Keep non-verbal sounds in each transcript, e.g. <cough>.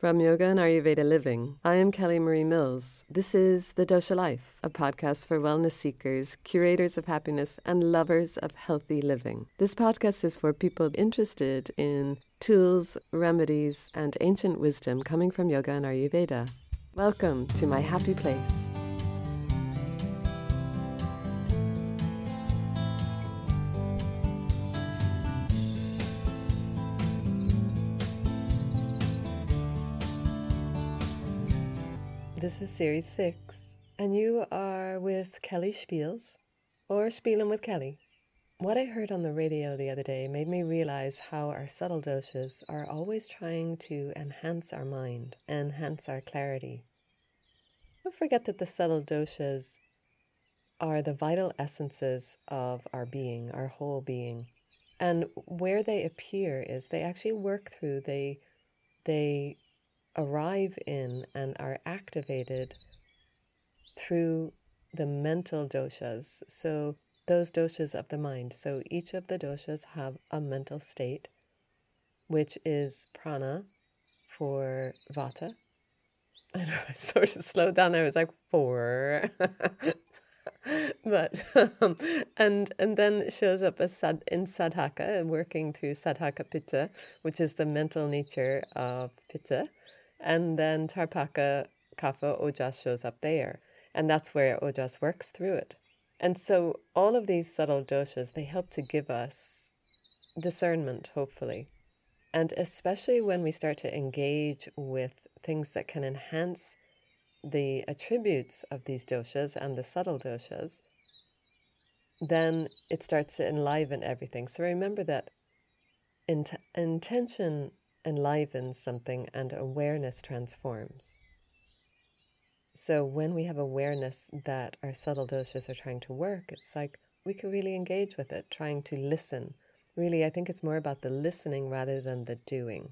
From Yoga and Ayurveda Living, I am Kelly Marie Mills. This is The Dosha Life, a podcast for wellness seekers, curators of happiness, and lovers of healthy living. This podcast is for people interested in tools, remedies, and ancient wisdom coming from yoga and Ayurveda. Welcome to my happy place. This is Series 6, and you are with Kelly Spiels, or Spieling with Kelly. What I heard on the radio the other day made me realize how our subtle doshas are always trying to enhance our mind, enhance our clarity. Don't forget that the subtle doshas are the vital essences of our being, our whole being. And where they appear is they actually work through, they they arrive in and are activated through the mental doshas. So, those doshas of the mind. So, each of the doshas have a mental state, which is prana for vata. <laughs> I know I sort of slowed down. there. I was like four, <laughs> but um, and and then shows up as sad, in sadhaka, working through sadhaka pitta, which is the mental nature of pitta, and then Tarpaka Kapha Ojas shows up there. And that's where Ojas works through it. And so all of these subtle doshas, they help to give us discernment, hopefully. And especially when we start to engage with things that can enhance the attributes of these doshas and the subtle doshas, then it starts to enliven everything. So remember that int- intention enlivens something and awareness transforms. So when we have awareness that our subtle doshas are trying to work, it's like we can really engage with it, trying to listen. Really, I think it's more about the listening rather than the doing.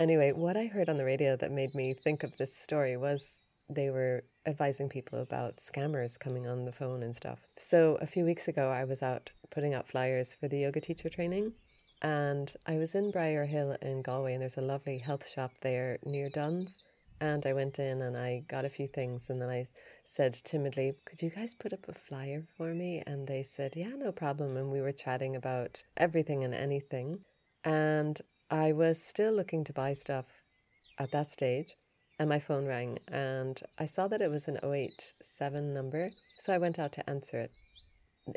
Anyway, what I heard on the radio that made me think of this story was they were advising people about scammers coming on the phone and stuff. So a few weeks ago, I was out putting out flyers for the yoga teacher training and I was in Briar Hill in Galway, and there's a lovely health shop there near Dunnes. And I went in and I got a few things, and then I said timidly, Could you guys put up a flyer for me? And they said, Yeah, no problem. And we were chatting about everything and anything. And I was still looking to buy stuff at that stage, and my phone rang, and I saw that it was an 087 number. So I went out to answer it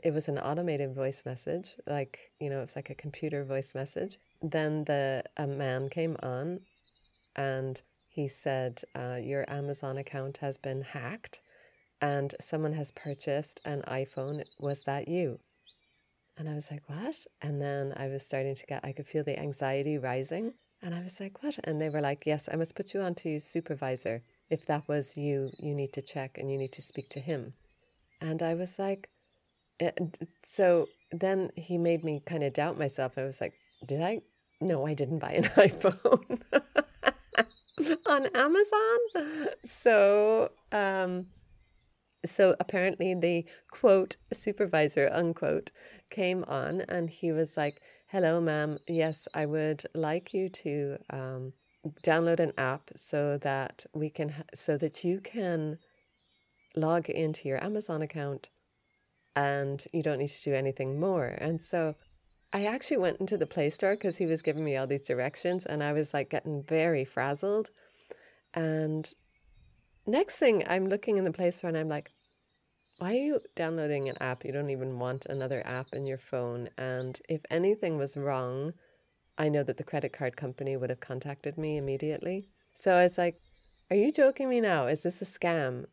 it was an automated voice message, like, you know, it's like a computer voice message. Then the a man came on and he said, uh, Your Amazon account has been hacked and someone has purchased an iPhone. Was that you? And I was like, What? And then I was starting to get, I could feel the anxiety rising. And I was like, What? And they were like, Yes, I must put you on to supervisor. If that was you, you need to check and you need to speak to him. And I was like, so then he made me kind of doubt myself. I was like, did I? No, I didn't buy an <laughs> iPhone <laughs> on Amazon. So, um, so apparently the quote supervisor unquote came on and he was like, "Hello, ma'am. Yes, I would like you to um, download an app so that we can ha- so that you can log into your Amazon account." And you don't need to do anything more. And so I actually went into the Play Store because he was giving me all these directions and I was like getting very frazzled. And next thing I'm looking in the Play Store and I'm like, why are you downloading an app? You don't even want another app in your phone. And if anything was wrong, I know that the credit card company would have contacted me immediately. So I was like, are you joking me now? Is this a scam?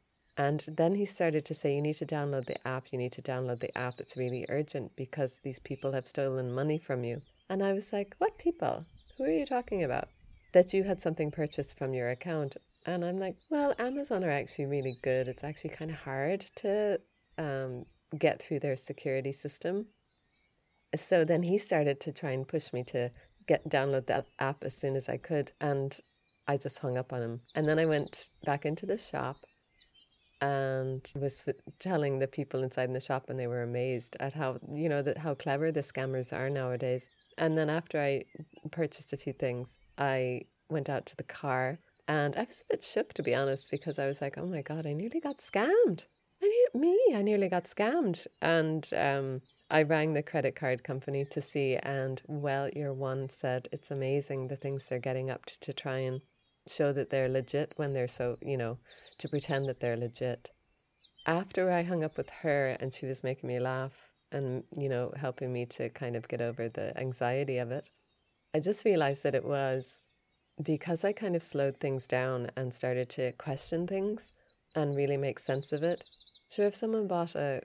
And then he started to say, You need to download the app. You need to download the app. It's really urgent because these people have stolen money from you. And I was like, What people? Who are you talking about? That you had something purchased from your account. And I'm like, Well, Amazon are actually really good. It's actually kind of hard to um, get through their security system. So then he started to try and push me to get download that app as soon as I could. And I just hung up on him. And then I went back into the shop and was telling the people inside in the shop and they were amazed at how you know that how clever the scammers are nowadays And then after I purchased a few things, I went out to the car and I was a bit shook to be honest because I was like, oh my God, I nearly got scammed. I need me, I nearly got scammed. And um, I rang the credit card company to see, and well, your one said it's amazing the things they're getting up to, to try and show that they're legit when they're so, you know, to pretend that they're legit. After I hung up with her and she was making me laugh and, you know, helping me to kind of get over the anxiety of it, I just realized that it was because I kind of slowed things down and started to question things and really make sense of it. So if someone bought a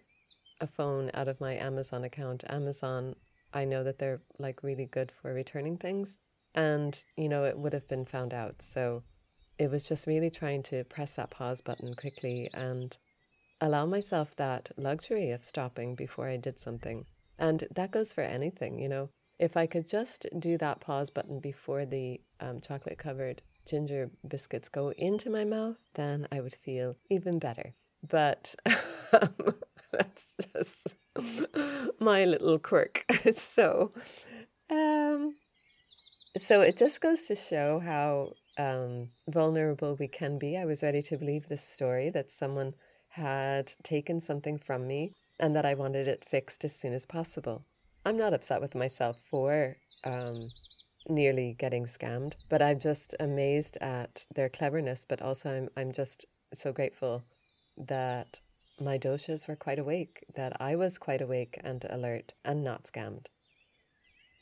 a phone out of my Amazon account. Amazon, I know that they're like really good for returning things. And, you know, it would have been found out. So it was just really trying to press that pause button quickly and allow myself that luxury of stopping before I did something. And that goes for anything, you know. If I could just do that pause button before the um, chocolate covered ginger biscuits go into my mouth, then I would feel even better. But <laughs> that's just <laughs> my little quirk. <laughs> so, um, so it just goes to show how um, vulnerable we can be. I was ready to believe this story that someone had taken something from me and that I wanted it fixed as soon as possible. I'm not upset with myself for um, nearly getting scammed, but I'm just amazed at their cleverness. But also, I'm I'm just so grateful that my doshas were quite awake, that I was quite awake and alert and not scammed.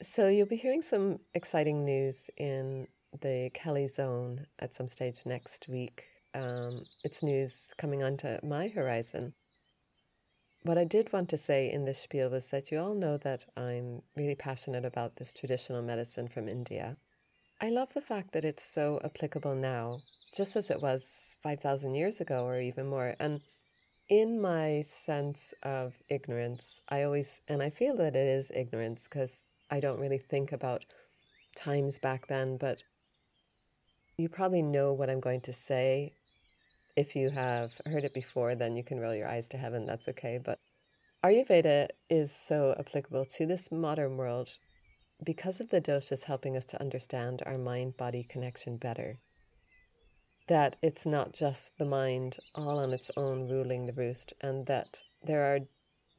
So you'll be hearing some exciting news in the Kelly zone at some stage next week. Um, it's news coming onto my horizon. What I did want to say in this spiel was that you all know that I'm really passionate about this traditional medicine from India. I love the fact that it's so applicable now, just as it was 5,000 years ago or even more. And in my sense of ignorance, I always, and I feel that it is ignorance because I don't really think about times back then, but you probably know what I'm going to say. If you have heard it before, then you can roll your eyes to heaven. That's okay. But Ayurveda is so applicable to this modern world because of the doshas helping us to understand our mind body connection better that it's not just the mind all on its own ruling the roost, and that there are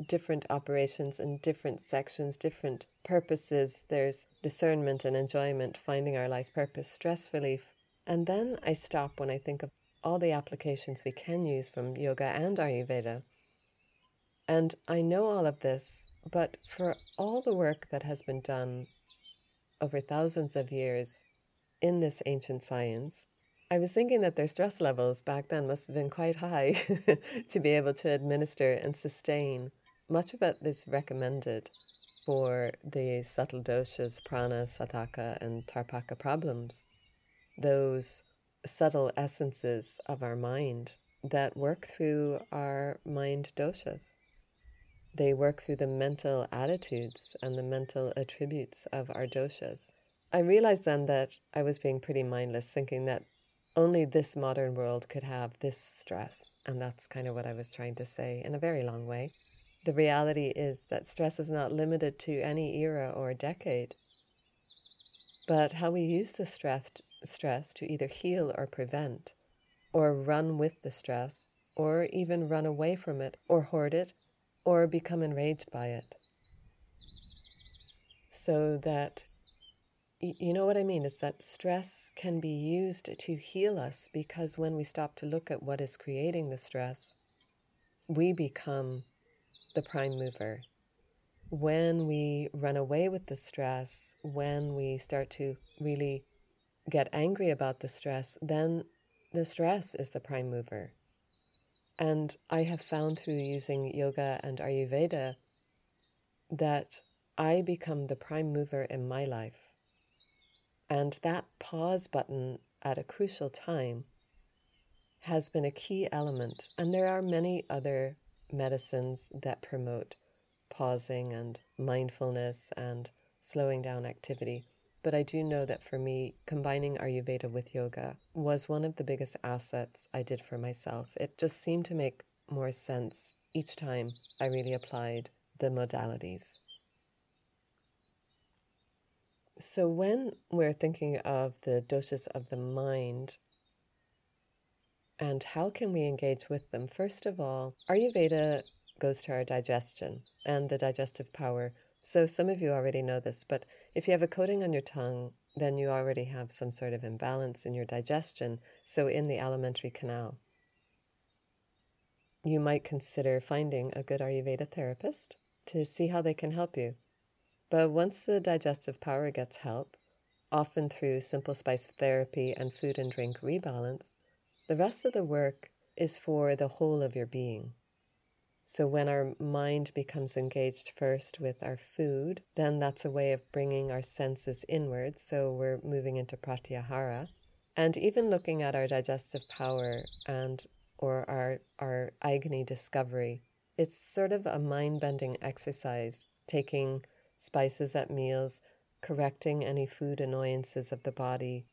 different operations and different sections, different purposes. There's discernment and enjoyment, finding our life purpose, stress relief. And then I stop when I think of all the applications we can use from yoga and Ayurveda. And I know all of this, but for all the work that has been done over thousands of years in this ancient science, I was thinking that their stress levels back then must have been quite high <laughs> to be able to administer and sustain. Much of it is recommended for the subtle doshas, prana, sadhaka, and tarpaka problems. Those subtle essences of our mind that work through our mind doshas. They work through the mental attitudes and the mental attributes of our doshas. I realized then that I was being pretty mindless, thinking that only this modern world could have this stress. And that's kind of what I was trying to say in a very long way. The reality is that stress is not limited to any era or decade, but how we use the stress, stress to either heal or prevent, or run with the stress, or even run away from it, or hoard it, or become enraged by it. So that you know what I mean? Is that stress can be used to heal us because when we stop to look at what is creating the stress, we become the prime mover. When we run away with the stress, when we start to really get angry about the stress, then the stress is the prime mover. And I have found through using yoga and Ayurveda that I become the prime mover in my life. And that pause button at a crucial time has been a key element. And there are many other medicines that promote pausing and mindfulness and slowing down activity. But I do know that for me, combining Ayurveda with yoga was one of the biggest assets I did for myself. It just seemed to make more sense each time I really applied the modalities. So, when we're thinking of the doshas of the mind and how can we engage with them, first of all, Ayurveda goes to our digestion and the digestive power. So, some of you already know this, but if you have a coating on your tongue, then you already have some sort of imbalance in your digestion, so in the alimentary canal. You might consider finding a good Ayurveda therapist to see how they can help you. But once the digestive power gets help, often through simple spice therapy and food and drink rebalance, the rest of the work is for the whole of your being. So, when our mind becomes engaged first with our food, then that's a way of bringing our senses inwards. So, we're moving into pratyahara. And even looking at our digestive power and or our, our agni discovery, it's sort of a mind bending exercise, taking spices at meals, correcting any food annoyances of the body.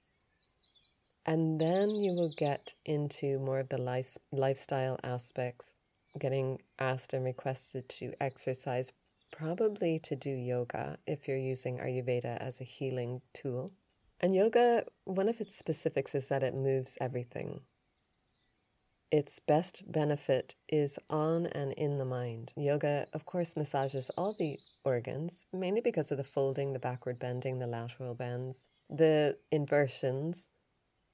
And then you will get into more of the life, lifestyle aspects getting asked and requested to exercise, probably to do yoga if you're using Ayurveda as a healing tool. And yoga, one of its specifics is that it moves everything. Its best benefit is on and in the mind. Yoga, of course, massages all the organs, mainly because of the folding, the backward bending, the lateral bends, the inversions.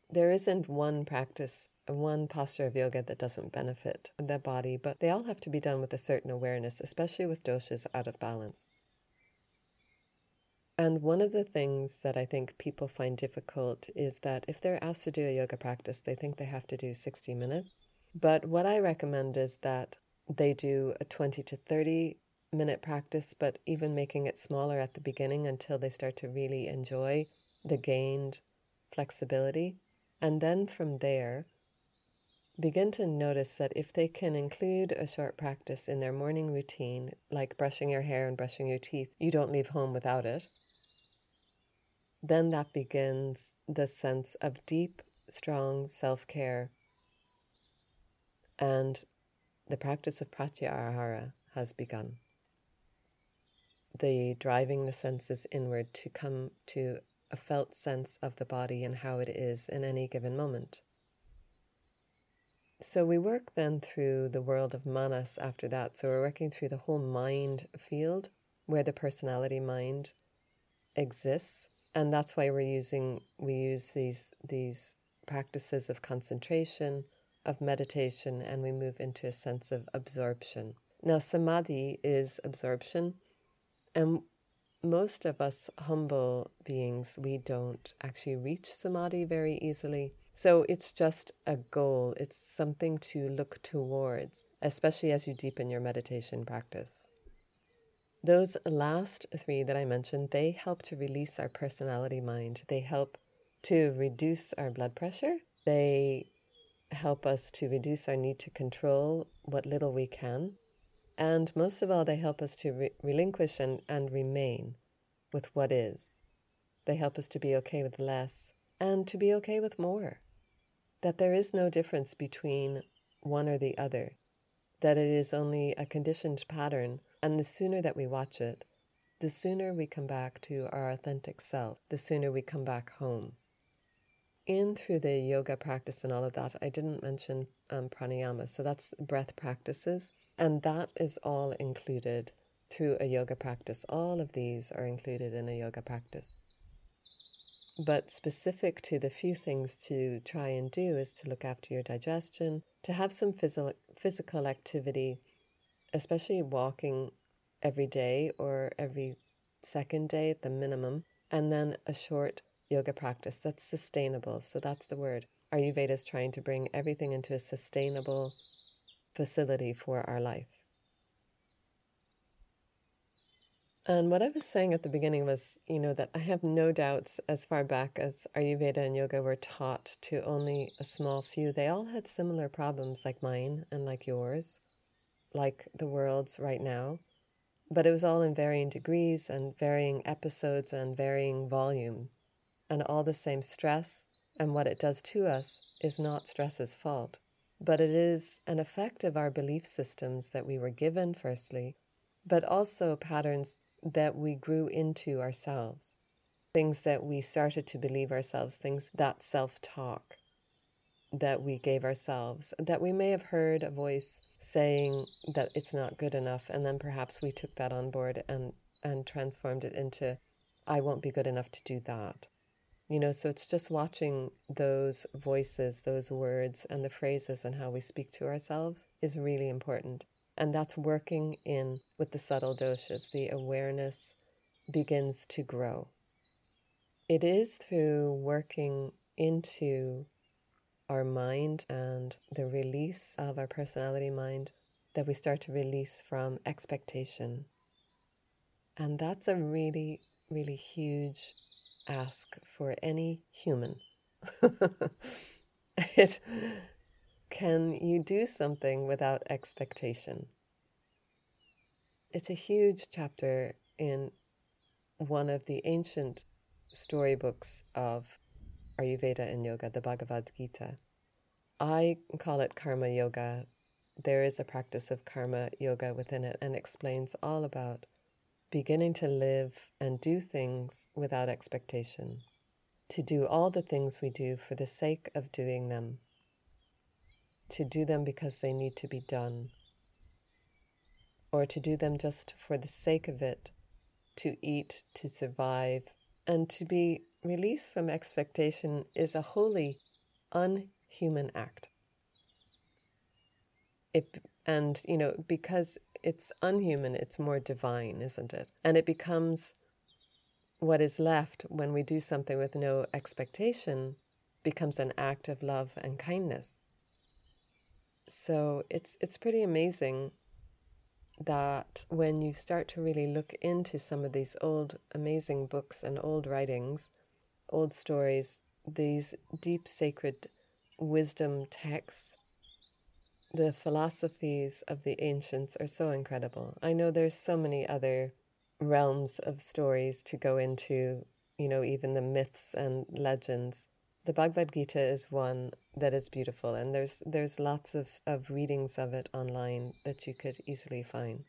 There isn't one practice one posture of yoga that doesn't benefit the body, but they all have to be done with a certain awareness, especially with doshas out of balance. And one of the things that I think people find difficult is that if they're asked to do a yoga practice, they think they have to do 60 minutes. But what I recommend is that they do a 20 to 30 minute practice, but even making it smaller at the beginning until they start to really enjoy the gained flexibility. And then from there, begin to notice that if they can include a short practice in their morning routine, like brushing your hair and brushing your teeth, you don't leave home without it, then that begins the sense of deep, strong self care. And the practice of pratyahara has begun. The driving the senses inward to come to a felt sense of the body and how it is in any given moment. So we work then through the world of manas after that. So we're working through the whole mind field where the personality mind exists. And that's why we're using we use these these practices of concentration, of meditation, and we move into a sense of absorption. Now samadhi is absorption. And most of us humble beings, we don't actually reach samadhi very easily. So it's just a goal, it's something to look towards, especially as you deepen your meditation practice. Those last three that I mentioned, they help to release our personality mind. They help to reduce our blood pressure. They help us to reduce our need to control what little we can. And most of all, they help us to re- relinquish and, and remain with what is. They help us to be okay with less and to be okay with more. That there is no difference between one or the other, that it is only a conditioned pattern, and the sooner that we watch it, the sooner we come back to our authentic self, the sooner we come back home. In through the yoga practice and all of that, I didn't mention um, pranayama, so that's breath practices, and that is all included through a yoga practice. All of these are included in a yoga practice. But specific to the few things to try and do is to look after your digestion, to have some phys- physical activity, especially walking every day or every second day at the minimum, and then a short yoga practice that's sustainable. So that's the word. Ayurveda is trying to bring everything into a sustainable facility for our life. And what I was saying at the beginning was, you know, that I have no doubts as far back as Ayurveda and yoga were taught to only a small few. They all had similar problems like mine and like yours, like the world's right now. But it was all in varying degrees and varying episodes and varying volume. And all the same stress and what it does to us is not stress's fault. But it is an effect of our belief systems that we were given, firstly, but also patterns that we grew into ourselves. things that we started to believe ourselves, things that self talk that we gave ourselves, that we may have heard a voice saying that it's not good enough, and then perhaps we took that on board and, and transformed it into, I won't be good enough to do that. You know, so it's just watching those voices, those words, and the phrases and how we speak to ourselves is really important. And that's working in with the subtle doshas. The awareness begins to grow. It is through working into our mind and the release of our personality mind that we start to release from expectation. And that's a really, really huge ask for any human. <laughs> it, can you do something without expectation? It's a huge chapter in one of the ancient storybooks of Ayurveda and yoga, the Bhagavad Gita. I call it karma yoga. There is a practice of karma yoga within it and explains all about beginning to live and do things without expectation, to do all the things we do for the sake of doing them, to do them because they need to be done, or to do them just for the sake of it, to eat, to survive, and to be released from expectation is a wholly unhuman act. It, and, you know, because it's unhuman, it's more divine, isn't it? And it becomes what is left when we do something with no expectation becomes an act of love and kindness. So it's it's pretty amazing that when you start to really look into some of these old amazing books and old writings, old stories, these deep sacred wisdom texts, the philosophies of the ancients are so incredible. I know there's so many other realms of stories to go into, you know, even the myths and legends. The Bhagavad Gita is one that is beautiful, and there's there's lots of of readings of it online that you could easily find.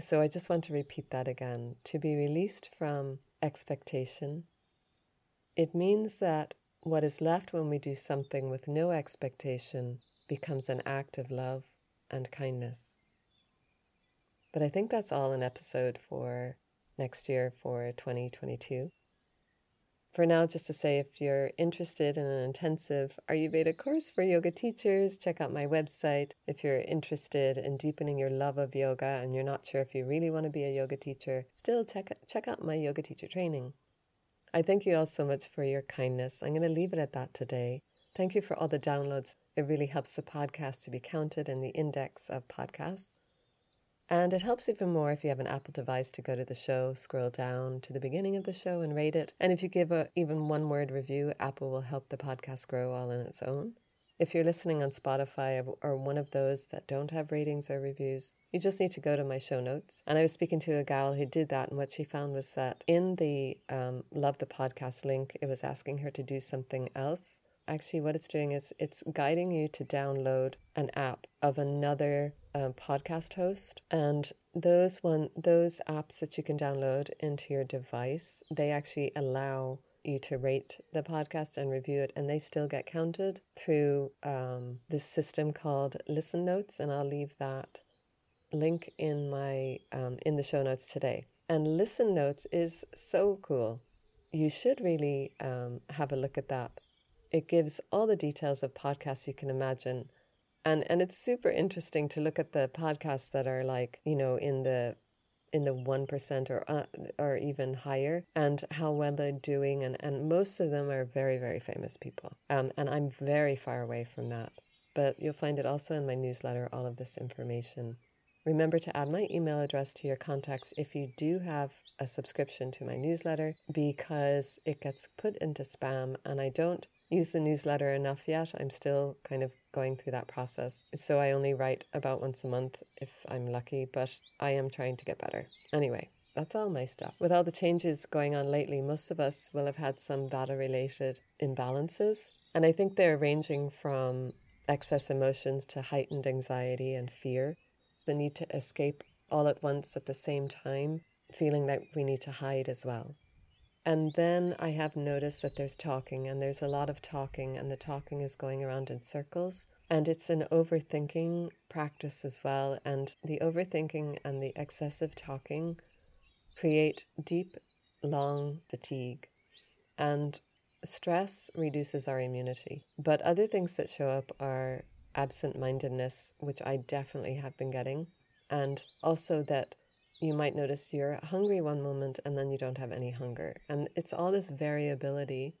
So I just want to repeat that again: to be released from expectation. It means that what is left when we do something with no expectation becomes an act of love and kindness. But I think that's all an episode for next year for 2022. For now, just to say if you're interested in an intensive Ayurveda course for yoga teachers, check out my website. If you're interested in deepening your love of yoga and you're not sure if you really want to be a yoga teacher, still check, check out my yoga teacher training. I thank you all so much for your kindness. I'm going to leave it at that today. Thank you for all the downloads. It really helps the podcast to be counted in the index of podcasts. And it helps even more if you have an Apple device to go to the show, scroll down to the beginning of the show and rate it. And if you give a even one word review, Apple will help the podcast grow all on its own. If you're listening on Spotify or one of those that don't have ratings or reviews, you just need to go to my show notes. And I was speaking to a gal who did that, and what she found was that in the um, Love the Podcast link, it was asking her to do something else actually what it's doing is it's guiding you to download an app of another um, podcast host. And those one those apps that you can download into your device they actually allow you to rate the podcast and review it and they still get counted through um, this system called listen notes. And i'll leave that link in my um, in the show notes today. And listen notes is so cool. You should really um, have a look at that it gives all the details of podcasts you can imagine. And and it's super interesting to look at the podcasts that are like, you know, in the in the 1% or uh, or even higher and how well they're doing and, and most of them are very very famous people. Um, and i'm very far away from that. But you'll find it also in my newsletter all of this information. Remember to add my email address to your contacts if you do have a subscription to my newsletter because it gets put into spam and i don't use the newsletter enough yet. I'm still kind of going through that process. So I only write about once a month if I'm lucky, but I am trying to get better. Anyway, that's all my stuff. With all the changes going on lately, most of us will have had some Vata related imbalances. And I think they're ranging from excess emotions to heightened anxiety and fear, the need to escape all at once at the same time, feeling that we need to hide as well. And then I have noticed that there's talking, and there's a lot of talking, and the talking is going around in circles. And it's an overthinking practice as well. And the overthinking and the excessive talking create deep, long fatigue. And stress reduces our immunity. But other things that show up are absent mindedness, which I definitely have been getting. And also that you might notice you're hungry one moment and then you don't have any hunger. And it's all this variability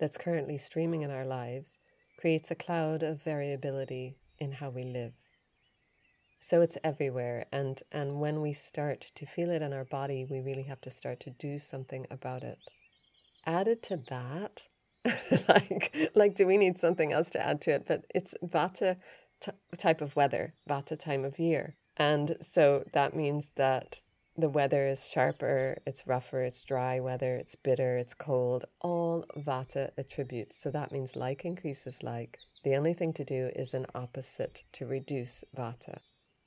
that's currently streaming in our lives creates a cloud of variability in how we live. So it's everywhere and and when we start to feel it in our body, we really have to start to do something about it. Added to that, <laughs> like like do we need something else to add to it? But it's vata t- type of weather, vata time of year. And so that means that the weather is sharper, it's rougher, it's dry weather, it's bitter, it's cold, all vata attributes. So that means like increases like. The only thing to do is an opposite to reduce vata.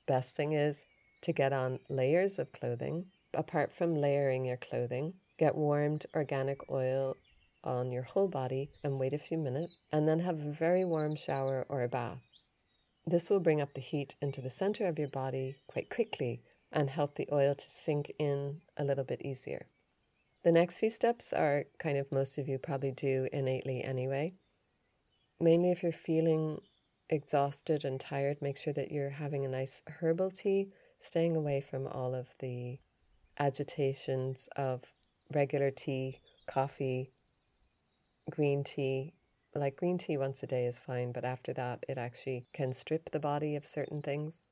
Best thing is to get on layers of clothing. Apart from layering your clothing, get warmed organic oil on your whole body and wait a few minutes, and then have a very warm shower or a bath. This will bring up the heat into the center of your body quite quickly and help the oil to sink in a little bit easier. The next few steps are kind of most of you probably do innately anyway. Mainly if you're feeling exhausted and tired, make sure that you're having a nice herbal tea, staying away from all of the agitations of regular tea, coffee, green tea. Like green tea once a day is fine, but after that, it actually can strip the body of certain things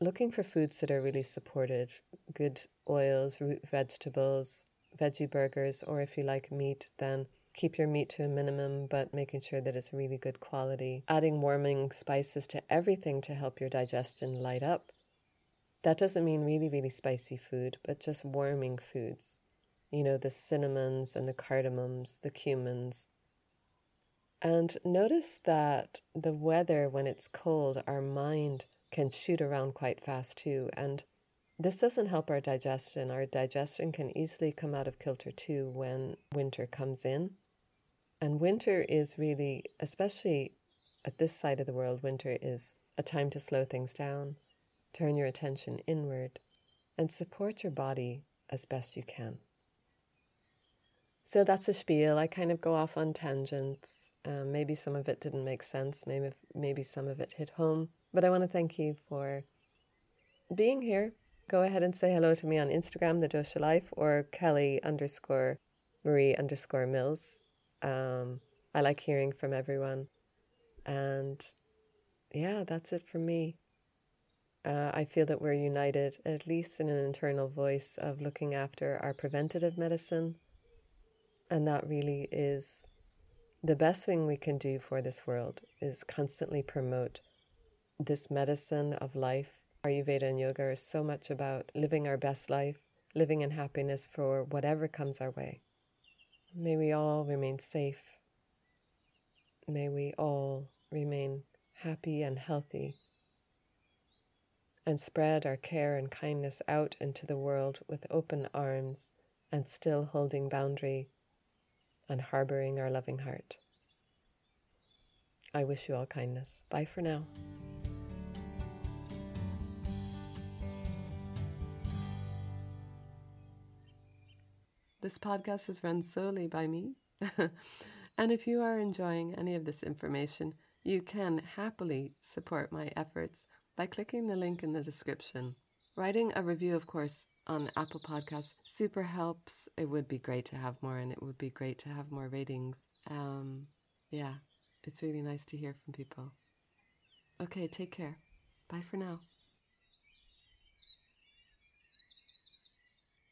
looking for foods that are really supported good oils, root vegetables, veggie burgers, or if you like meat, then keep your meat to a minimum, but making sure that it's really good quality. Adding warming spices to everything to help your digestion light up. That doesn't mean really, really spicy food, but just warming foods. You know, the cinnamons and the cardamoms, the cumins. And notice that the weather, when it's cold, our mind can shoot around quite fast too. And this doesn't help our digestion. Our digestion can easily come out of kilter too when winter comes in. And winter is really, especially at this side of the world, winter is a time to slow things down, turn your attention inward, and support your body as best you can. So that's a spiel. I kind of go off on tangents. Um, maybe some of it didn't make sense. Maybe maybe some of it hit home. But I want to thank you for being here. Go ahead and say hello to me on Instagram, the Dosha Life, or Kelly underscore Marie underscore Mills. Um, I like hearing from everyone. And yeah, that's it for me. Uh, I feel that we're united, at least in an internal voice of looking after our preventative medicine. And that really is the best thing we can do for this world is constantly promote this medicine of life, Ayurveda and yoga, is so much about living our best life, living in happiness for whatever comes our way. May we all remain safe. May we all remain happy and healthy and spread our care and kindness out into the world with open arms and still holding boundary and harboring our loving heart. I wish you all kindness. Bye for now. This podcast is run solely by me. <laughs> and if you are enjoying any of this information, you can happily support my efforts by clicking the link in the description. Writing a review, of course, on Apple Podcasts super helps. It would be great to have more, and it would be great to have more ratings. Um, yeah, it's really nice to hear from people. Okay, take care. Bye for now.